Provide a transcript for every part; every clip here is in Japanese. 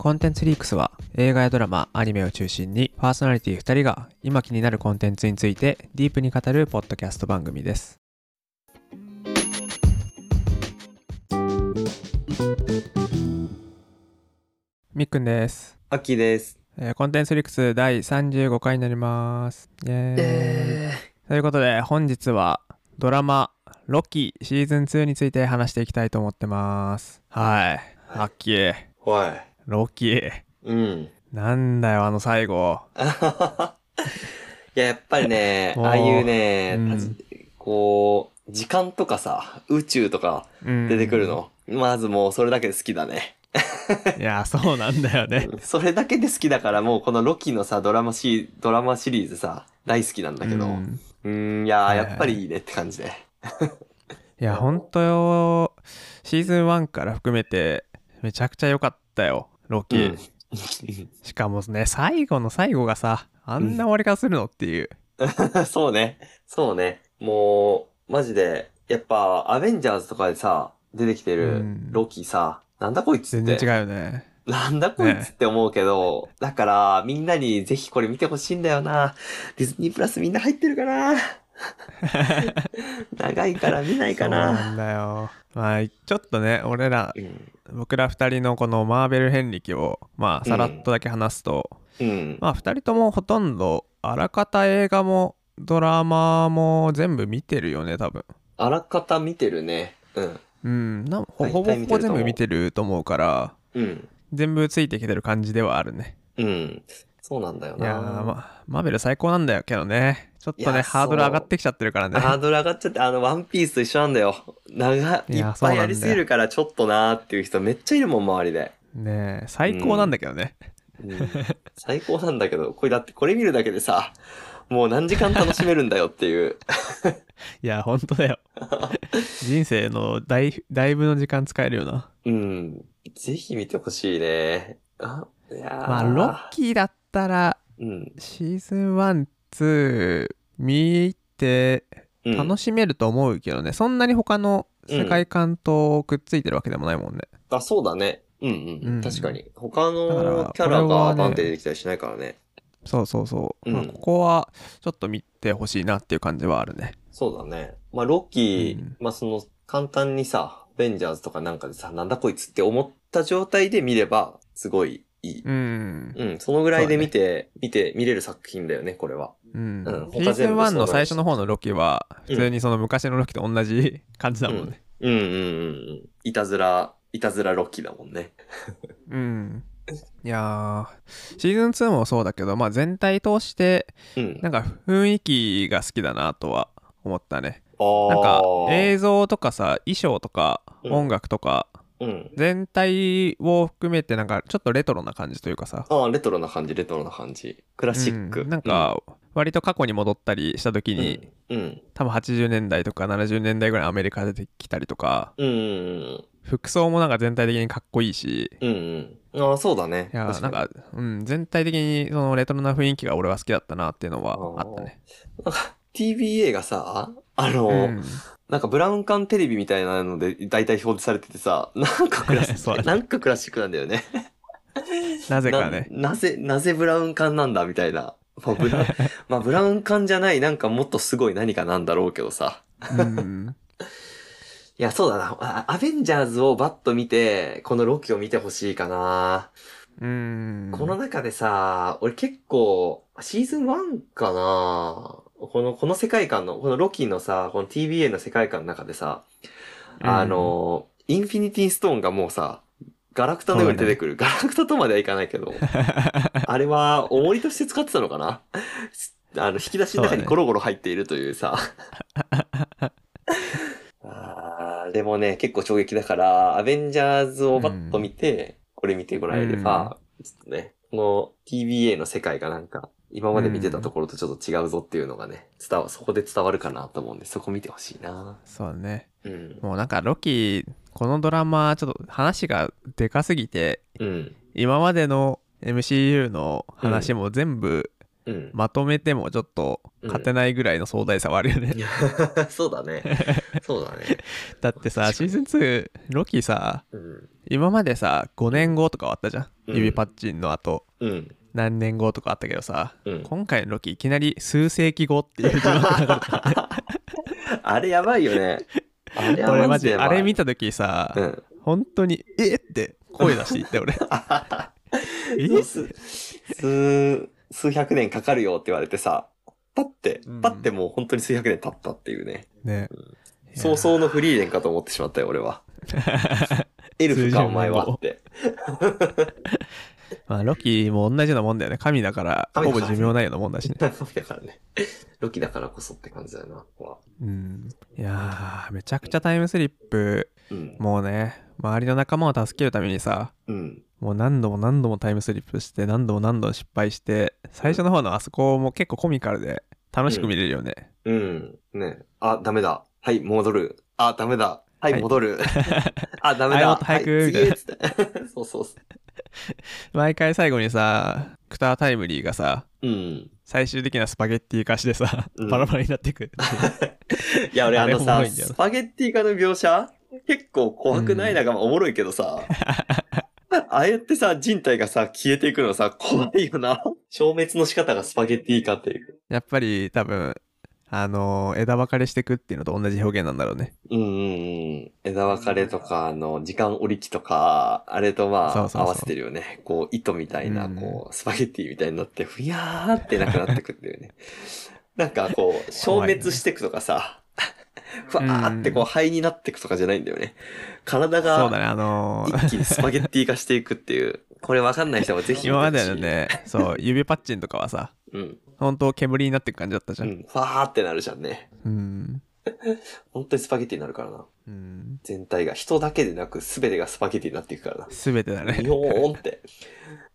コンテンツリークスは映画やドラマ、アニメを中心にパーソナリティ2人が今気になるコンテンツについてディープに語るポッドキャスト番組です。みっくんです、アッキーです。えーコンテンツリークス第35回になります。イエーイえということで本日はドラマ「ロキシーズン2」について話していきたいと思ってます。はい。アッキー、ー、おい。ロキ。うん。なんだよあの最後。いや、やっぱりね、ああいうね、うんこう、時間とかさ、宇宙とかうん出てくるの。まずもうそれだけで好きだね。いやそうなんだよね。それだけで好きだからもうこのロキのさ、ドラマシドラマシリーズさ、大好きなんだけど。ううんーん、いややっぱりいいねって感じで。いやほんとよシーズン1から含めてめちゃくちゃ良かったよロキ、うん。しかもね最後の最後がさあんな終わり方するのっていう、そうね。そうね。もう、マジで、やっぱ、アベンジャーズとかでさ、出てきてうるんロキさ、なんだこいつって。全然違うよねなんだこいつって思うけど、だから、みんなにぜひこれ見てほしいんだよな。ディズニープラスみんな入ってるかな 長いから見ないかそうなな。んだよまあちょっとね俺らうん。僕ら2人のこのマーベル遍歴をまあさらっとだけ話すと、うん。まあ2人ともほとんどあらかた映画もドラマも全部見てるよね多分あらかた見てるね。うん。うんなほぼほぼ全部見てると思うからうん。全部ついてきてる感じではあるねうん。そうなんだよな。いやー、ま、マーベル最高なんだよけどねちょっとねハードル上がってきちゃってるからねハードル上がっちゃって、あの、ワンピースと一緒なんだよ。長い、いっぱいやりすぎるからちょっとなーっていう人めっちゃいるもん、周りで。ねえ最高なんだけどね、うん、最高なんだけど、これだってこれ見るだけでさ、もう何時間楽しめるんだよっていう。いやほんとだよ人生の大だいぶの時間使えるよなうん。ぜひ見てほしいね。あ、いやーまあロッキーだったらうん。シーズン12見てうん、楽しめると思うけどね、そんなに他の世界観とくっついてるわけでもないもんね、あ、そうだね。うんうん。うん確かに。他のキャラがバンって出てきたりしないからね。そうそうそう、うんまあここはちょっと見てほしいなっていう感じはあるねそうだね。まあ、ロッキー、うんまあ、その、簡単にさ、ベンジャーズとかなんかでさ、なんだこいつって思った状態で見れば、すごいいい。うんうん、そのぐらいで見て、見て、見れる作品だよね、これは。うん、うんシーズン1他全部そうだしの最初の方のロキは普通にその昔のロキと同じ 感じだもんねうんうんうんうん。いたずら、いたずらロッキーだもんね。うん、いやーシーズン2もそうだけどまあ全体通してうん。なんか雰囲気が好きだなとは思ったねあーなんか映像とかさ衣装とかうん音楽とかうん。全体を含めてなんかちょっとレトロな感じというかさああ、レトロな感じ、レトロな感じ。クラシック。うんなんか割と過去に戻ったりした時うん、に、うん。多分80年代とか70年代ぐらいアメリカ出てきたりとかうん。うん。服装もなんか全体的にかっこいいしうん。うん。ああ、そうだね。いやなんか、うん、全体的にそのレトロな雰囲気が俺は好きだったなっていうのはあったね。TBA がさ、あの、うん、なんかブラウン管テレビみたいなので大体表示されててさ、なんかクラシック、なんかクラシックなんだよね。なぜかね。な。なぜ、なぜブラウン管なんだみたいな。まあ、ブラ まあ、ブラウン管じゃない、なんかもっとすごい何かなんだろうけどさ。うん、いや、そうだな。あアベンジャーズをバッと見て、このロキを見てほしいかな。うん、この中でさ、俺結構、シーズン1かなこの、この世界観の、このロキのさ、この TBA の世界観の中でさ、あの、インフィニティストーンがもうさ、ガラクタのように出てくる。ガラクタとまではいかないけど、あれは、重りとして使ってたのかな？あの、引き出しの中にゴロゴロ入っているというさ。あーでもね、結構衝撃だから、アベンジャーズをバッと見て、これ見てもらえれば、ちょっとね、この TBA の世界がなんか、今まで見てたところとちょっと違うぞっていうのがね、伝わ、そこで伝わるかなと思うんで、そこ見てほしいな。そうだね。うん。もうなんかロキこのドラマちょっと話がでかすぎてうん。今までの MCU の話も全部うん。まとめてもちょっと勝てないぐらいの壮大さはあるよね、そうだね。そうだね。だってさシーズン2ロキさうん。今までさ5年後とかはあったじゃんううん指パッチンの後、うん。何年後とかあったけどさ、うん。今回のロキいきなり数世紀後っていう字幕が流れたあれやばいよね。あれは俺マジ。あれ見た時さ、うん。本当に「えっ!」って声出していって俺 数、数百年かかるよって言われてさ、パッてうん、パッてもう本当に数百年経ったっていうね。ね早々のフリーレンかと思ってしまったよ、俺は。エルフか、お前はって。まあロキも同じようなもんだよね神だからほぼ寿命ないようなもんだしね だからね。ロキだからこそって感じだよな、ここは。うんいやーめちゃくちゃタイムスリップうん。もうね周りの仲間を助けるためにさうん。もう何度も何度もタイムスリップして何度も何度も失敗して最初の方のあそこも結構コミカルで楽しく見れるよね、うん。ね。あ、ダメだ。はい、戻る。あ、ダメだ。はい、はい戻る。あ、ダメだ。はいもっと早くはい。そうそうそ毎回最後にさクタータイムリーがさう。うん。最終的なスパゲッティ化してさ、うんバラバラになっていく いや、俺あのさ、スパゲッティ化の描写結構怖くない、うんなんかまあおもろいけどさ。ああやってさ、人体がさ、消えていくのさ、怖いよな。消滅の仕方がスパゲッティ化っていう。やっぱり多分あの枝分かれしていくっていうのと同じ表現なんだろうねうんうんうん。枝分かれとか、あの、時間折り機とか、あれとまあ、そうそうそう合わせてるよね。こう、糸みたいな、うんこう、スパゲッティみたいになって、ふやーってなくなってくっていうね。なんかこう、消滅していくとかさ、ふわーってこう、灰になっていくとかじゃないんだよね。体が、そうだねあのー一気にスパゲッティ化していくっていう。これわかんない人もぜひ見て今まほしいでの。ねそう指パッチンとかはさうん。本当煙になっていく感じだったじゃうんん。ふわーってなるじゃんね。うん本当にスパゲッティになるからな。うん全体が。人だけでなく、すべてがスパゲッティになっていくからな。全てだねよーんって。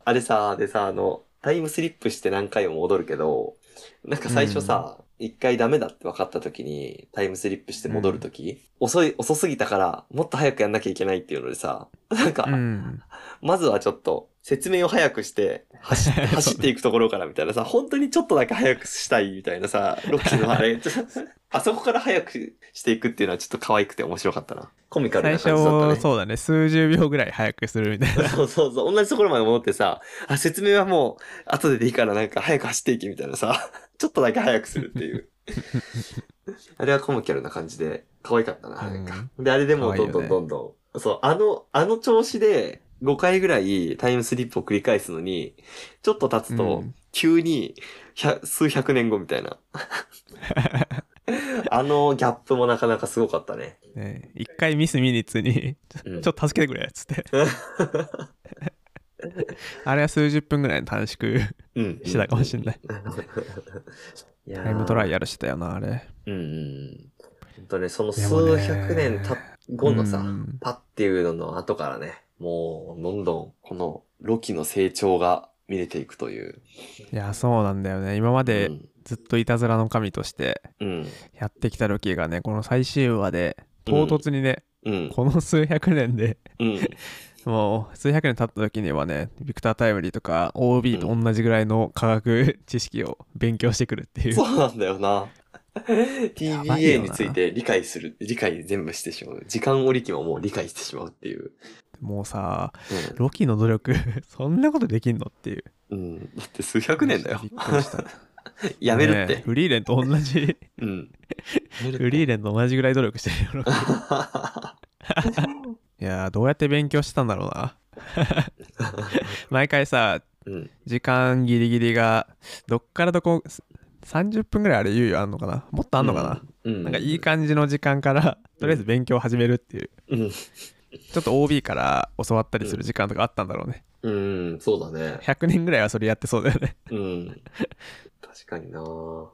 あれさ、でさ、あの、タイムスリップして何回も戻るけど、なんか最初さ、一、回ダメだって分かった時に、タイムスリップして戻る時、遅い、遅すぎたから、もっと早くやんなきゃいけないっていうのでさ、なんか、うんまずはちょっと、説明を早くして、走っ て、走っていくところからみたいなさ、本当にちょっとだけ早くしたいみたいなさ、ロッキーのあれ、あそこから早くしていくっていうのはちょっと可愛くて面白かったな。コミカル最な感じだったね初。そうだね数十秒ぐらい早くするみたいなそうそうそう。同じところまで戻ってさ、あ、説明はもう、後ででいいからなんか早く走っていけみたいなさ、ちょっとだけ早くするっていう。あれはコミカルな感じで、可愛かったな、なんか。で、あれでもうどんどんどんどん、そう、あの、あの調子で、5回ぐらいタイムスリップを繰り返すのに、ちょっと経つと、うん急に、百数百年後みたいな。あのギャップもなかなかすごかったね。ね一回ミスミニッツにうんちょっと助けてくれっつって あれは数十分ぐらいの短縮うん。してたかもしんない。いやータイムトライアルしてたよなあれうんうん。本当ね、そのでもね数百年た後のさ、うんパっていうのの後からね、もう、どんどん、この、ロキの成長が見れていくという。いやそうなんだよね今までうん。ずっといたずらの神としてうん。やってきたロキがねこの最終話で唐突にね、うん。この数百年でうん。もう数百年経った時にはねビクター・タイムリーとか OB と同じぐらいの科学知識を勉強してくるっていう、そうなんだよな。TBA について理解する、理解全部してしまう。時間折り機ももう理解してしまうっていう。もうさロキの努力 そんなことできんのっていううん。うん。だって数百年だよびっ。くりした やめるって。ねフリーレンと同じうん。フリーレンと同じぐらい努力してるよいやーどうやって勉強してたんだろうな毎回さうん。時間ギリギリがどっからどこ30分ぐらいあれ猶予あんのかな？もっとあんのかな、うん。なんかいい感じの時間からとりあえず勉強を始めるっていううん。ちょっと OB から教わったりする時間とかあったんだろうねうん、そうだね。100人ぐらいはそれやってそうだよねうん。確かにな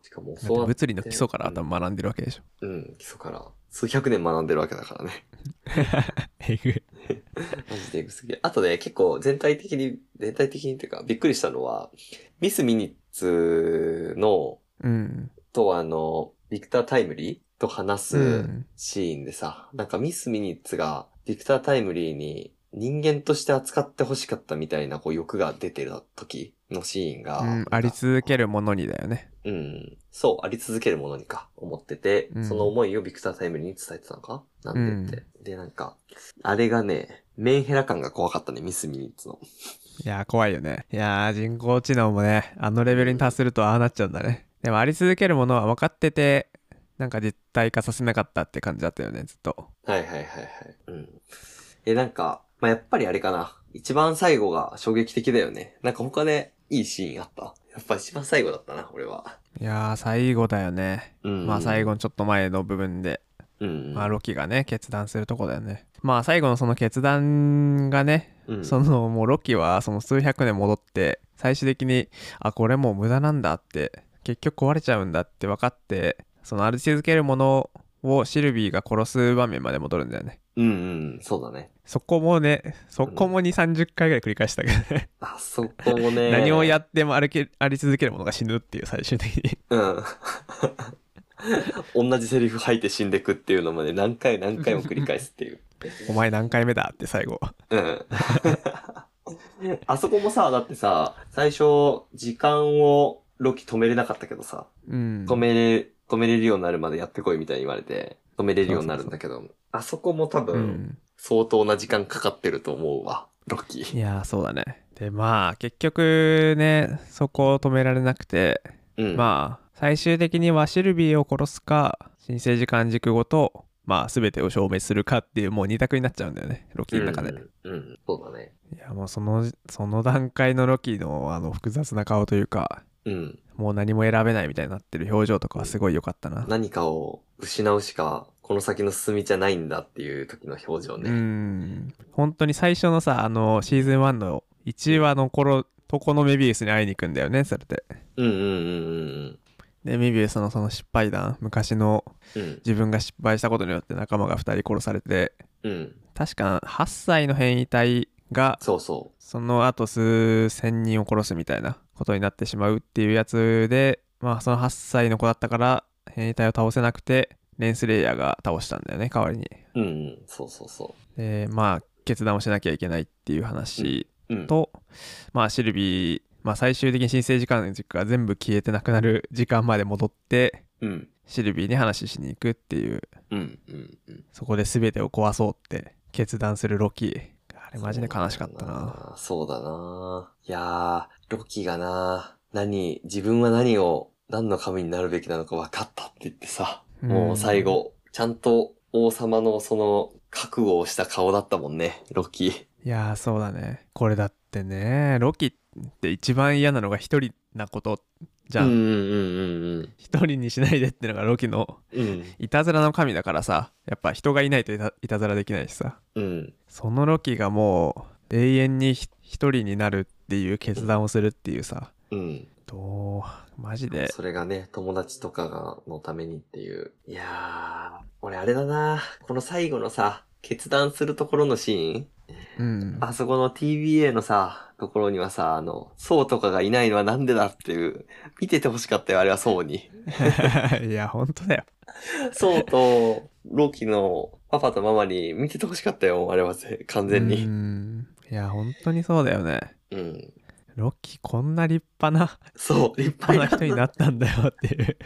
しかも教わっ物理の基礎から多分学んでるわけでしょうん、基礎から。数百年学んでるわけだからね。えぐいマジでエグすぎる。あとね、結構全体的に、全体的にっていうか、びっくりしたのは、ミス・ミニッツの、うんとあの、ビクター・タイムリーと話うすんシーンでさ、なんかミス・ミニッツが、ビクター・タイムリーに人間として扱って欲しかったみたいなこう欲が出てる時のシーンが、うん、あり続けるものにだよね。うん。そう、あり続けるものにか、思ってて、うんその思いをビクタータイムリーに伝えてたのか？なんて言って。で、なんか、あれがね、メンヘラ感が怖かったね、ミスミニッツの。いやー、怖いよね。いやー、人工知能もね、あのレベルに達するとああなっちゃうんだね。でも、あり続けるものは分かってて、なんか実体化させなかったって感じだったよね、ずっと。はいはいはいはい。うん。え、なんか、まあ、やっぱりあれかな。一番最後が衝撃的だよね。なんか他でいいシーンあった？やっぱ一番最後だったな、俺は。いやー、最後だよね。うん。まあ、最後のちょっと前の部分で、うん。まあ、ロキがね、決断するとこだよね。まあ、最後のその決断がね、うん、そのもうロキはその数百年戻って最終的にあこれもう無駄なんだって結局壊れちゃうんだって分かってそのあり続けるものをシルビーが殺す場面まで戻るんだよねうんうん、そうだね。そこもねそこも2 3 0回ぐらい繰り返したけどねあそこもね。何をやってもありけあり続けるものが死ぬっていう最終的にうん。同じセリフ吐いて死んでくっていうのまで何回何回も繰り返すっていう。お前何回目だって最後うん。あそこもさ、だってさ、最初、時間をロキ止めれなかったけどさ、うん止めれ、止めれるようになるまでやってこいみたいに言われて、止めれるようになるんだけど、あそこも多う分、ん相当な時間かかってると思うわ、ロキ。いやーそうだねでまあ結局ねそこを止められなくてうん。まあ最終的にはシルビーを殺すか新生時間軸ごとまあ全てを消滅するかっていうもう二択になっちゃうんだよねロキの中で、うん、うん、そうだね。いやもうそのその段階のロキのあの複雑な顔というかうん。もう何も選べないみたいになってる表情とかはすごい良かったな何かを失うしか、この先の進みじゃないんだっていう時の表情うね。ん本当に最初のさあのシーズン1の1話の頃とこのメビウスに会いに行くんだよねそれでうんうんうんでメビウスのその失敗談昔のうんうん。自分が失敗したことによって仲間が2人殺されてうん。うん。確か8歳の変異体がそうそその後数千人を殺すみたいなことになってしまうっていうやつでまあその8歳の子だったから変異体を倒せなくてレンスレイヤーが倒したんだよね代わりにう。うんうん。そうそうそでまあ決断をしなきゃいけないっていう話う。うん。と、まあシルビー、まあ、最終的に申請時間の軸が全部消えてなくなる時間まで戻ってうん。シルビーに話しに行くっていううん。うん。うん。そこで全てを壊そうって決断するロキあれマジで悲しかったな。そうだな。いやー、ロキがな、何、自分は何を、何の神になるべきなのか分かったって言ってさ、もう最後、ちゃんと王様のその、覚悟をした顔だったもんね、ロキ。いやーそうだねこれだってねロキって一番嫌なのが一人なことじゃうんんうんうん一、人にしないでってのがロキのうん。うん。いたずらの神だからさやっぱ人がいないといたいたずらできないしさうん。そのロキがもう永遠にひ一人になるっていう決断をするっていうさうん。どうマジでそれがね、友達とかが、のためにっていう。いやー、俺あれだな。この最後のさ、決断するところのシーンうんあそこの TBA のさ、ところにはさ、あの、ソウとかがいないのはなんでだっていう、見てて欲しかったよ、あれはソウに。いやほんとだよソウとロキのパパとママに見てて欲しかったよ、あれはぜ完全うに。んいや本当にそうだよねうん。ロキこんな立派なそう、立立派な人になったんだよっていう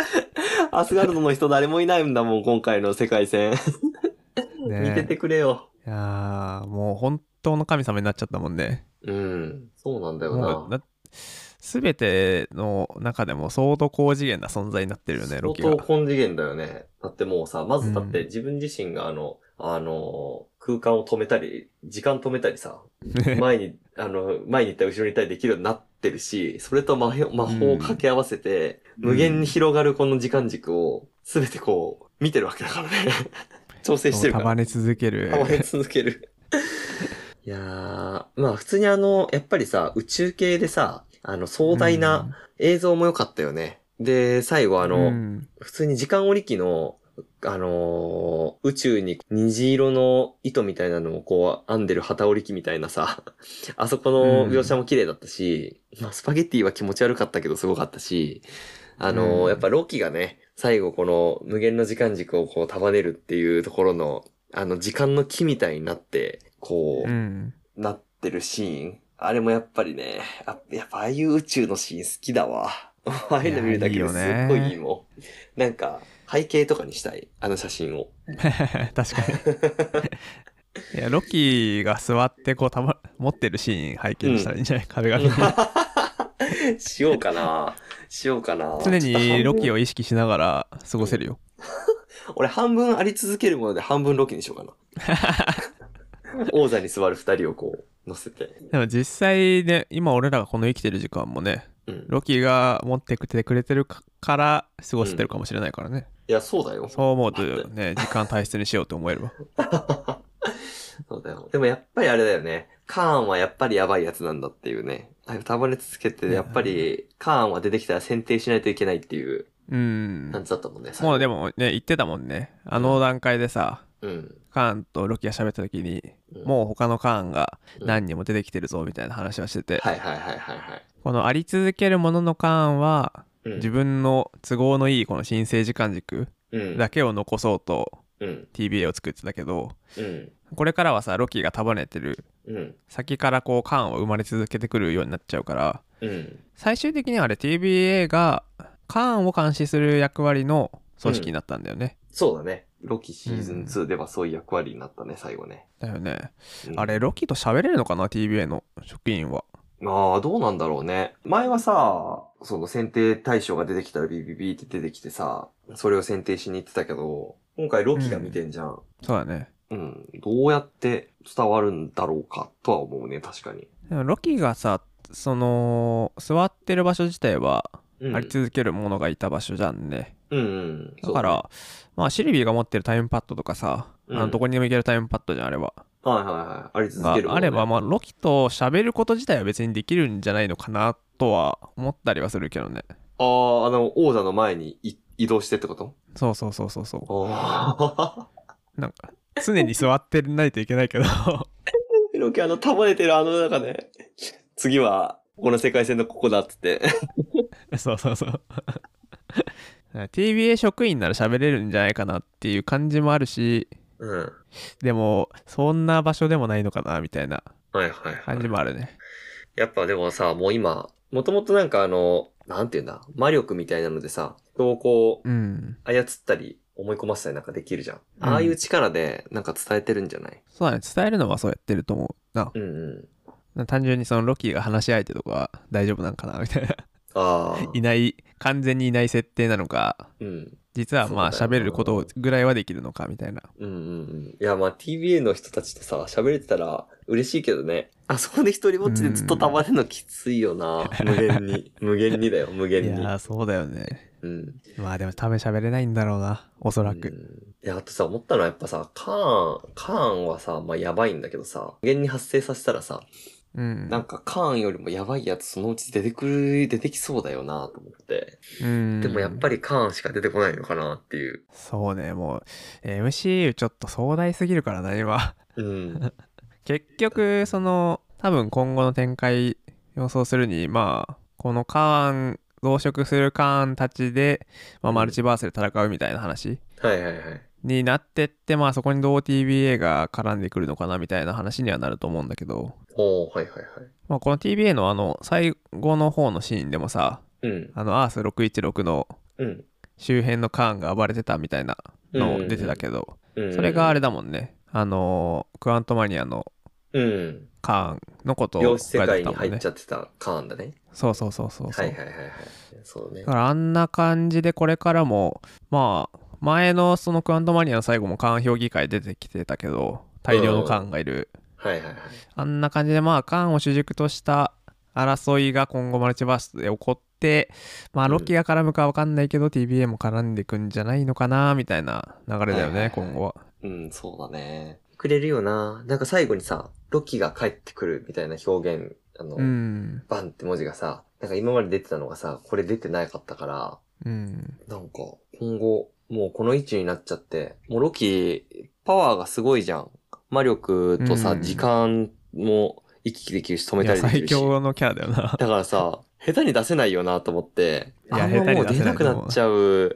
アスガルドの人誰もいないんだもん、今回の世界戦。ね見ててくれよ。いやーもう本当の神様になっちゃったもんねうん。そうなんだよな。もうだ全ての中でも相当高次元な存在になってるよねロキが相当高次元だよね。だってもうさ、まずだってうん自分自身があの、あの、空間を止めたり、時間止めたりさ、前に、あの、前に行ったり後ろに行ったりできるようになってるし、それと魔法魔法を掛け合わせて、うん無限に広がるこの時間軸を、すべてこう、見てるわけだからね。調整してるから。束ね続ける束ね続ける。いやー、まあ普通にあの、やっぱりさ、宇宙系でさ、あの、壮大な映像も良かったよね。で、最後ああの、普通に時間折り機の、あのー宇宙に虹色の糸みたいなのをこう編んでる旗折り機みたいなさ、あそこの描写も綺麗だったし、まあスパゲッティは気持ち悪かったけどすごかったし、あのーうん。やっぱロキがね、最後この無限の時間軸をこう束ねるっていうところの、あの時間の木みたいになって、こう、うんなってるシーン。あれもやっぱりね、あやっぱああいう宇宙のシーン好きだわ。ああいうの見るだけですっごいいいもん。なんか、背景とかにしたい。あの写真を。確かに。いや、ロキが座ってこうたま、持ってるシーン背景にしたらいいんじゃない、壁紙に。しようかな。しようかな。常にロキを。を意識しながら過ごせるよ。俺半分あり続けるもので半分ロキにしようかな。王座に座る二人をこう、乗せて。でも実際ね、今俺らがこの生きてる時間もね、うん。ロキが持ってきてくれてるかから過ごせてるかもしれないからね。いや、そうだよ。そう思うとね、時間大切にしようと思えるわ。そうだよ。でもやっぱりあれだよね。カーンはやっぱりやばいやつなんだっていうね。束ねつけて、やっぱりカーンは出てきたら選定しないといけないっていううん。感じだったもんね。もうでも。もね、言ってたもんね。あの段階でさ、うん。カーンとロキが喋った時に、うんもう他のカーンがうん何人も出てきてるぞみたいな話はしてて。このあり続けるもののカーンは、うん自分の都合のいいこの新生時間軸うん。だけを残そうとうん。TBA を作ってたけど、うん。これからはさ、ロキが束ねてるうん。先からこうカーンは生まれ続けてくるようになっちゃうから、うん。最終的にはあれ TBA がカーンを監視する役割の組織になったんだよね。そうだね。ロキシーズン2ではそういう役割になったね、最後ね。だよね。うんあれ、ロキと喋れるのかな ?TBA の職員は。まあ、どうなんだろうね。前はさ、その選定対象が出てきたらビビビって出てきてさ、それを選定しに行ってたけど、今回ロキが見てんじゃん。そうだね。うん。どうやって伝わるんだろうかとは思うね、確かに。でもロキがさ、その、座ってる場所自体は、うん。あり続けるものがいた場所じゃんね。うんうん。だから、まあ、シルビーが持ってるタイムパッドとかさ、うんあのどこにでも行けるタイムパッドじゃん、あれば。そう、はいはいはい。あり続がけるねあれば、まあ、ロキと喋ること自体は別にできるんじゃないのかなとは思ったりはするけどね。ああ、あの、王座の前にい移動してってこと？そうそうそうそうそう。なんか、常に座ってないといけないけど、ロキあの、束ねてるあの中で、次は、この世界線のここだっつって。そうそうそう。TBA 職員なら喋れるんじゃないかなっていう感じもあるし、うん。でも、そんな場所でもないのかなみたいなはいはい、はい。感じもあるね。やっぱでもさ、もう今、もともとなんかあの、なんていうんだ、魔力みたいなのでさ、人をこう、うん。操ったり、思い込ませたりなんかできるじゃん。うんああいう力で、なんか伝えてるんじゃない？そうだね。伝えるのはそうやってると思うな。うんうん。単純にそのロキが話し相手とかは大丈夫なんかなみたいな。いない、完全にいない設定なのか、うん。実はまあ喋ることぐらいはできるのかみたいな。うんうんうん。いや、まあ TBA の人たちとさ、喋れてたら嬉しいけどね。あそこで一人ぼっちでずっとたまれるのきついよな。無限に。無限にだよ、無い限に。やー、そうだよね。うん。まあでも多分喋れないんだろうな。おそらく。うんいや、あとさ、思ったのはやっぱさ、カーン、カーンはさ、まあやばいんだけどさ、無限に発生させたらさ、うん。なんかカーンよりもやばいやつそのうち出てくる、出てきそうだよなと思って。うん。でもやっぱりカーンしか出てこないのかなっていう。そうね、もう、えー MCU ちょっと壮大すぎるからな、今。うん。結局、その、多分今後の展開予想するに、まあ、このカーン、増殖するカーンたちで、まあ、うんマルチバースで戦うみたいな話はいはいはい。になってって、まあそこにどう TBA が絡んでくるのかなみたいな話にはなると思うんだけど、おー、はいはいはい。まあこの TBA のあの、最後の方のシーンでもさ、うん。あの、アース616のうん。周辺のカーンが暴れてたみたいなの出てたけど、うん。それがあれだもんね。あのークワントマニアのうん。カーンのことを量子世界に入っち。ゃってたカーンだね。そうそうそうそうそう。はいはいはいはい。そうねだ。からあんな感じでこれからも、まあ、前のそのクワントマニアの最後もカーン評議会出てきてたけど、大量のカーンがいる。はいはいはい。あんな感じでまあ、カーンを主軸とした争いが今後マルチバースで起こって、まあ、うんロキが絡むかわかんないけど、TBA も絡んでいくんじゃないのかな、みたいな流れだよね、はいはいはい今後は。うん、そうだね。くれるよな。なんか最後にさ、ロキが帰ってくるみたいな表現、あの、うん。バンって文字がさ、なんか今まで出てたのがさ、これ出てなかったから、うん。なんか今後、もうこの位置になっちゃって、もうロキ、パワーがすごいじゃん。魔力とさ、うん時間も行き来できるし止めたりできるし。強のキャラだよな。だからさ、下手に出せないよなと思って、いやあんまもう出出なくせなっちゃう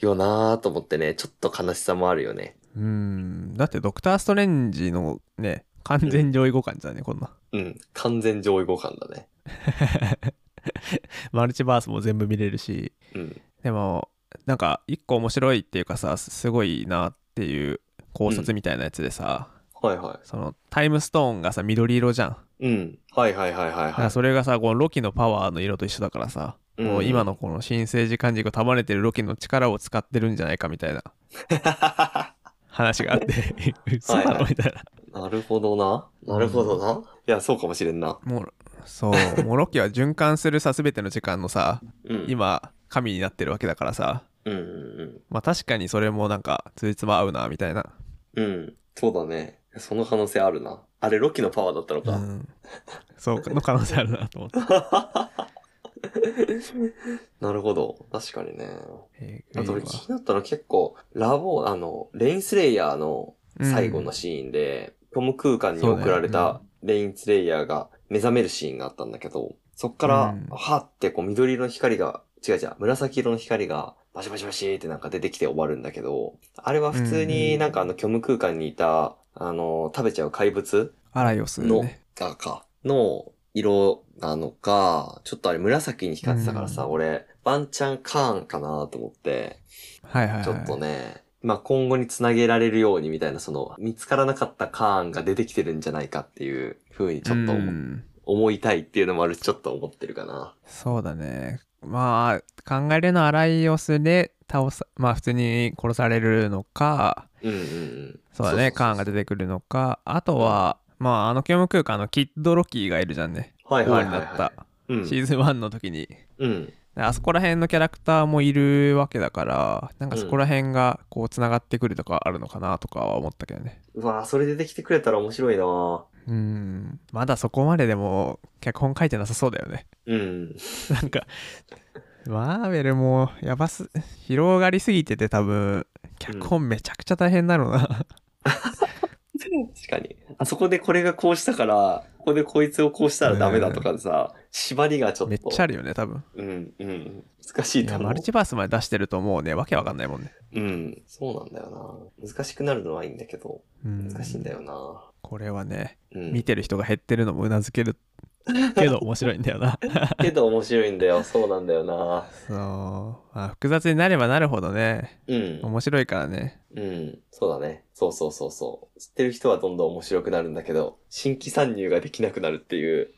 よなと思ってね、ちょっと悲しさもあるよね。うん。だって、ドクター・ストレンジのね、完全上位互換じゃね、こんな。うん。完全上位互換だね。マルチバースも全部見れるしうん。でもなんか一個面白いっていうかさすごいなっていう考察みたいなやつでさ、はいはそのタイムストーンがさ緑色じゃんい。うん。はいはいはいはいはい。らそれがさこのロキのパワーの色と一緒だからさ、うんもう今のこの新生児感軸を束ねてるロキの力を使ってるんじゃないかみたいな 話があって嘘なはいはいのみたいななるほどな。なるほどな。いや、そうかもしれんな。もうそうもうロキは循環するさ全ての時間のさうん。今神になってるわけだからさうんうんまあ確かにそれもなんかついつま合うなみたいなうん。うん。そうだね。その可能性あるな。あれ、ロキのパワーだったのか。うん、そうの可能性あるなと思って。なるほど。確かにね。えーあと俺気になったの結構、ラボ、あの、レインスレイヤーの最後のシーンで、トム空間に送られたレインスレイヤーが目覚めるシーンがあったんだけど、そっからうん、はってこう緑色の光が、違う違う、紫色の光がバシバシバシってなんか出てきて終わるんだけど、あれは普通になんかあの虚無空間にいた、あの、食べちゃう怪物アライオスの、ね。がか、の色なのか、ちょっとあれ紫に光ってたからさ、うん俺、ワンチャンカーンかなと思って、はいはいはい。ちょっとね、まあ今後につなげられるようにみたいな、その、見つからなかったカーンが出てきてるんじゃないかっていう風にちょっと思いたいっていうのもあるし、ちょっと思ってるかな。そうだね。まあ、考えるのはアライオスで倒さ、まあ普通に殺されるのか、うんうんうん。そうだね、カーンが出てくるのか、あとは、まああの虚無空間のキッドロキーがいるじゃんね。はいはいはい、終わりになっはい。うん。シーズン1の時に。うん。あそこら辺のキャラクターもいるわけだから、なんかそこら辺がこう繋がってくるとかあるのかなとかは思ったけどね。うわぁ、それ出てきてくれたら面白いなぁ。うん。まだそこまででも脚本書いてなさそうだよね。うん。なんか、マーベルもやばす、広がりすぎてて多分、脚本めちゃくちゃ大変だろうな。確かに。あそこでこれがこうしたから、ここでこいつをこうしたらダメだとかでさ、縛りがちょっと。めっちゃあるよね、多分。うん、うん。難しいと思う。マルチバースまで出してるともうね、わけわかんないもんね。うん。そうなんだよな。難しくなるのはいいんだけど、うん。難しいんだよな。これはね、うん。見てる人が減ってるのもうなずける けど面白いんだよな。けど面白いんだよ。そうなんだよな。そう。まあ、複雑になればなるほどね、うん。面白いからね。うん。そうだね。そうそうそうそう。知ってる人はどんどん面白くなるんだけど、新規参入ができなくなるっていう。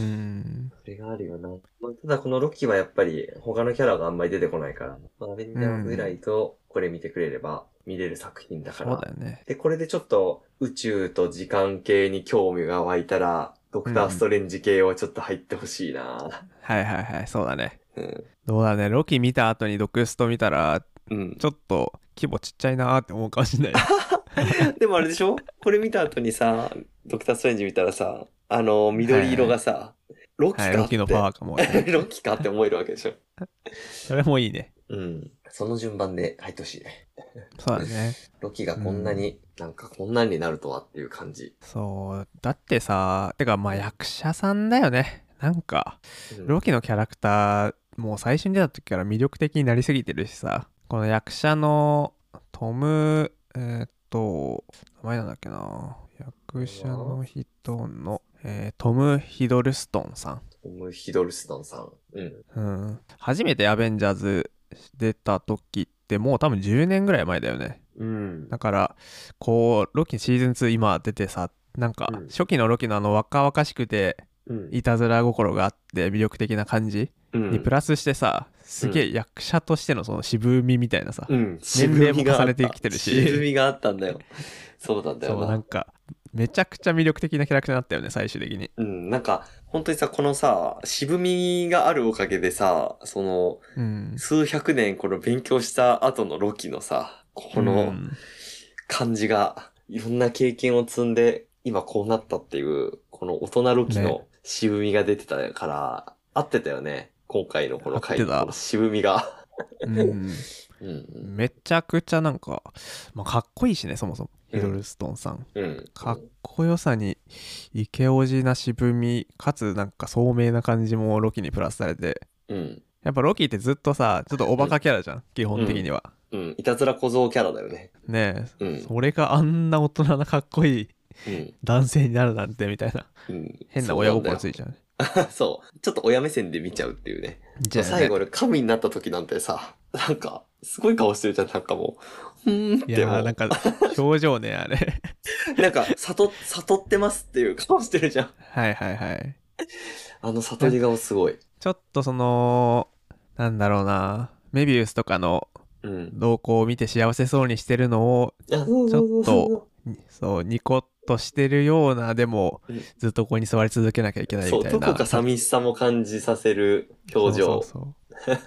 うん。それがあるよな。まあ、ただこのロキはやっぱり他のキャラがあんまり出てこないから、まあ、アベンジャーズぐらいとこれ見てくれれば見れる作品だから。そうだよね。で、これでちょっと宇宙と時間系に興味が湧いたら、ドクターストレンジ系をちょっと入ってほしいな。はいはいはい、そうだね。うん。どうだね、ロキ見た後にドクスト見たら、うん。ちょっと規模ちっちゃいなーって思うかもしれない。でもあれでしょ？これ見た後にさ、ドクターストレンジ見たらさ、あの、緑色がさ、ロキかはい。ロキのパワーかも、ね。ロキかって思えるわけでしょ。それもいいね。うん。その順番で入ってほしいね。そうだね。ロキがこんなに、なんかこんなになるとはっていう感じ。そう。だってさ、てかまあ役者さんだよね。なんか、うんロキのキャラクター、もう最初に出た時から魅力的になりすぎてるしさ、この役者のトム、えーっと、名前なんだっけな。役者の人の、えートム・ヒドルストンさん。トム・ヒドルストンさん。うん。うん。初めてアベンジャーズ出た時ってもう多分10年ぐらい前だよね。うん。だから、こう、ロキシーズン2今出てさ、なんかうん初期のロキのあの若々しくてうん。いたずら心があって魅力的な感じうんにプラスしてさ、すげえ役者としてのその渋みみたいなさ、うん。年齢も重ねてきてるし渋みがあったんだよ。そうなんだそよな。うなんかめちゃくちゃ魅力的なキャラクターになったよね最終的にうん。なんか、本当にさ、このさ、渋みがあるおかげでさ、その、うん数百年この勉強した後のロキのさ、こうのん感じが、いろんな経験を積んで、今こうなったっていう、この大人ロキねの渋みが出てたから、合ってたよね。今回のこの回の渋みが。うんうん うん。めちゃくちゃなんか、まあ、かっこいいしねそもそもうんヒドルストンさん、うん。かっこよさにイケオジな渋みかつなんか聡明な感じもロキにプラスされてうん。やっぱロキってずっとさちょっとおバカキャラじゃん、基本的には、うん。いたずら小僧キャラだよね。ねえ、うん。それがあんな大人なかっこいいうん。男性になるなんてみたいなうん。変な親心ついいちゃうね そう。ちょっと親目線で見ちゃうっていうね。じゃあね最後に神になった時なんてさ、なんか、すごい顔してるじゃん、なんかもう。うーんっいやーなんか表情ねあれ なんか、悟、悟ってますっていう顔してるじゃん。はいはいはいあの悟り顔すごい。ちょっとそのなんだろうなメビウスとかのうん。動向を見て幸せそうにしてるのをあそうそうそうニコッとしてるようなでもうんずっとここに座り続けなきゃいけないそう、みたいなどこか寂しさも感じさせる表情。そうそうそう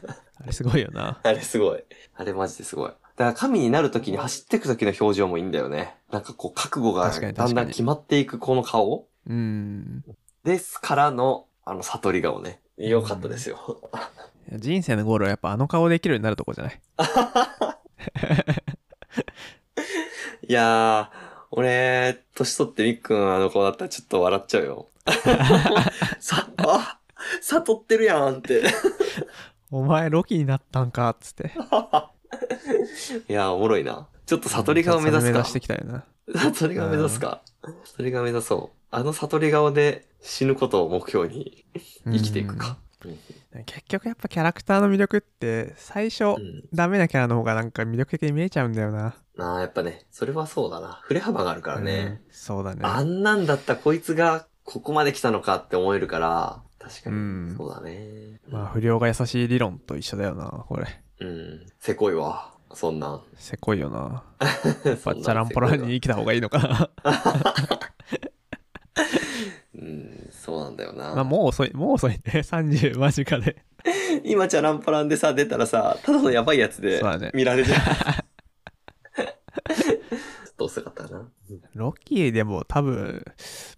あれすごいよな あれすごい。あれマジですごい。だから神になる時に走っていく時の表情もいいんだよね。なんかこう覚悟がだんだん決まっていくこの顔うんですからの、あの悟り顔ね。よかったですよ。人生のゴールはやっぱあの顔できるようになるとこじゃない？いやー、俺、年取ってみっくんあの子だったらちょっと笑っちゃうよ。さ、あ、悟ってるやんって。お前ロキになったんかっつって いやー、おもろいな。ちょっと悟り顔目指すか？目指し。てきたよな悟り顔目指すか？悟り顔目指そう。あの悟り顔で死ぬことを目標に生きていくか。うん結局やっぱキャラクターの魅力って最初、うん。ダメなキャラの方がなんか魅力的に見えちゃうんだよなああ、やっぱね、それはそうだな。振れ幅があるからね。うんそうだねあんなんだったらこいつがここまで来たのかって思えるから、確かに。うんそうだね。まあ不良が優しい理論と一緒だよなこれうん。せこいわ。そんなん。せこいよな やっバッチャランポランに生きた方がいいのかなうん、そうなんだよな。まあもう遅いもう遅いね30間近で今チャランポランでさ、出たらさ、ただのやばいやつでそうだね見られ。ちょっと遅かったな。ロッキーでも多分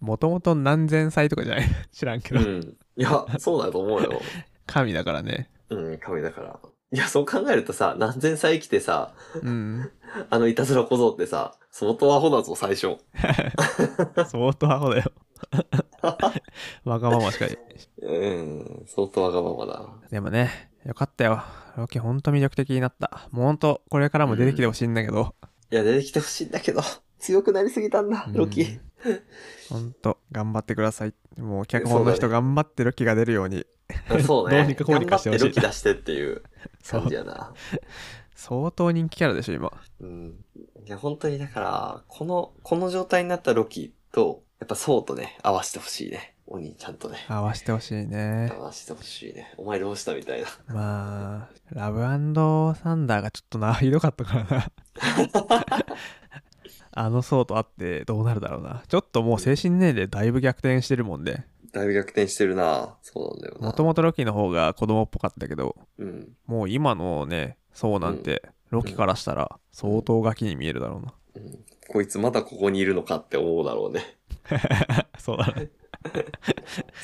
もともと何千歳とかじゃない？知らんけど、うん。いや、そうだと思うよ。神だからねうん、神だから。いや、そう考えるとさ、何千歳生きてさ、うん。あのいたずら小僧ってさ、相当アホだぞ、最初。相当アホだよ。わがまましかりうん、相当わがままだ。でもねよかったよ。ロッキーほんと魅力的になった。もうほんとこれからも出てきてほしいんだけど、いや、出てきてほしいんだけど、強くなりすぎたんだ、ロキ。ほんと頑張ってください。もう脚本の人頑張ってロッキーが出るように。そうね。どうにかこうにかしてほしい。頑張ってロキ出してっていう感じやな。相当人気キャラでしょ今うん。いや、本当にだから、この、この状態になったロキと、やっぱソウとね、合わせてほしいね。お兄ちゃんとね。合わせてほしいね合わせてほしいね。お前どうしたみたいな。まあラブサンダーがちょっとな ひどかったからな あの層と会ってどうなるだろうなちょっともう精神年齢だいぶ逆転してるもんでだいぶ逆転してるなそうなんだよな。もともとロキの方が子供っぽかったけどうん。もう今のね層なんてロキからしたら相当ガキに見えるだろうなうん。こいつまだここにいるのかって思うだろうね。そうだね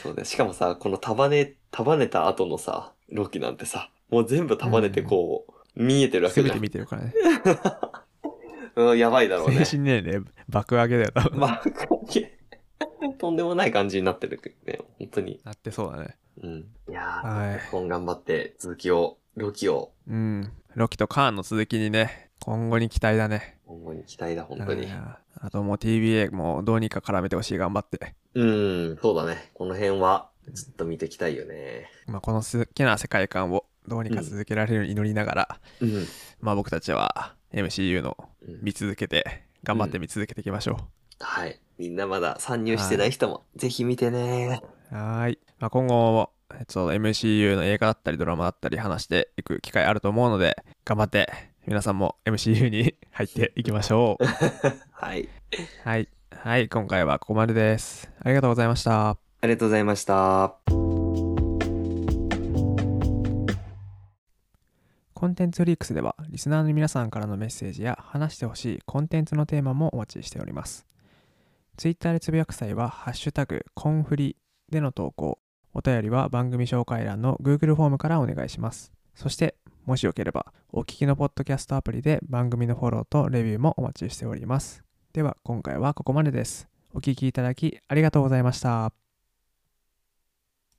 そうだよしかもさ、この束ね、束ねた後のさ、ロキなんてさ、もう全部束ねてこう、見えてるわけ全てじゃん。見てるからね うん、やばいだろうね精。神年齢爆上げだよ多分まあ、とんでもない感じになってるね。本当に。なってそうだねうん。いやはいー、今頑張って続きを、ロキを、うんロキとカーンの続きにね今後に期待だね今後に期待だ、本当にあともう TBA もどうにか絡めてほしい頑張ってうん、そうだね。この辺は、ずっと見ていきたいよね。まあ、この好きな世界観をどうにか続けられるように祈りながら、うん。まあ僕たちは MCU のうん見続けて頑張って見続けていきましょはい。みんなまだ参入してない人も、ぜひ見てね。う。はーい。まあ、今後も、えっと、MCU の映画だったりドラマだったり話していく機会あると思うので、頑張って皆さんも MCU に 入っていきましょう。はい。はい。はい。今回はここまでです。ありがとうございました。ありがとうございました。コンテンツフリークスではリスナーの皆さんからのメッセージや話してほしいコンテンツのテーマもお待ちしております。ツイッターでつぶやく際は、ハッシュタグコンフリでの投稿、お便りは番組紹介欄の Google フォームからお願いします。そして、もしよければ、お聞きのポッドキャストアプリで番組のフォローとレビューもお待ちしております。では、今回はここまでです。お聞きいただきありがとうございました。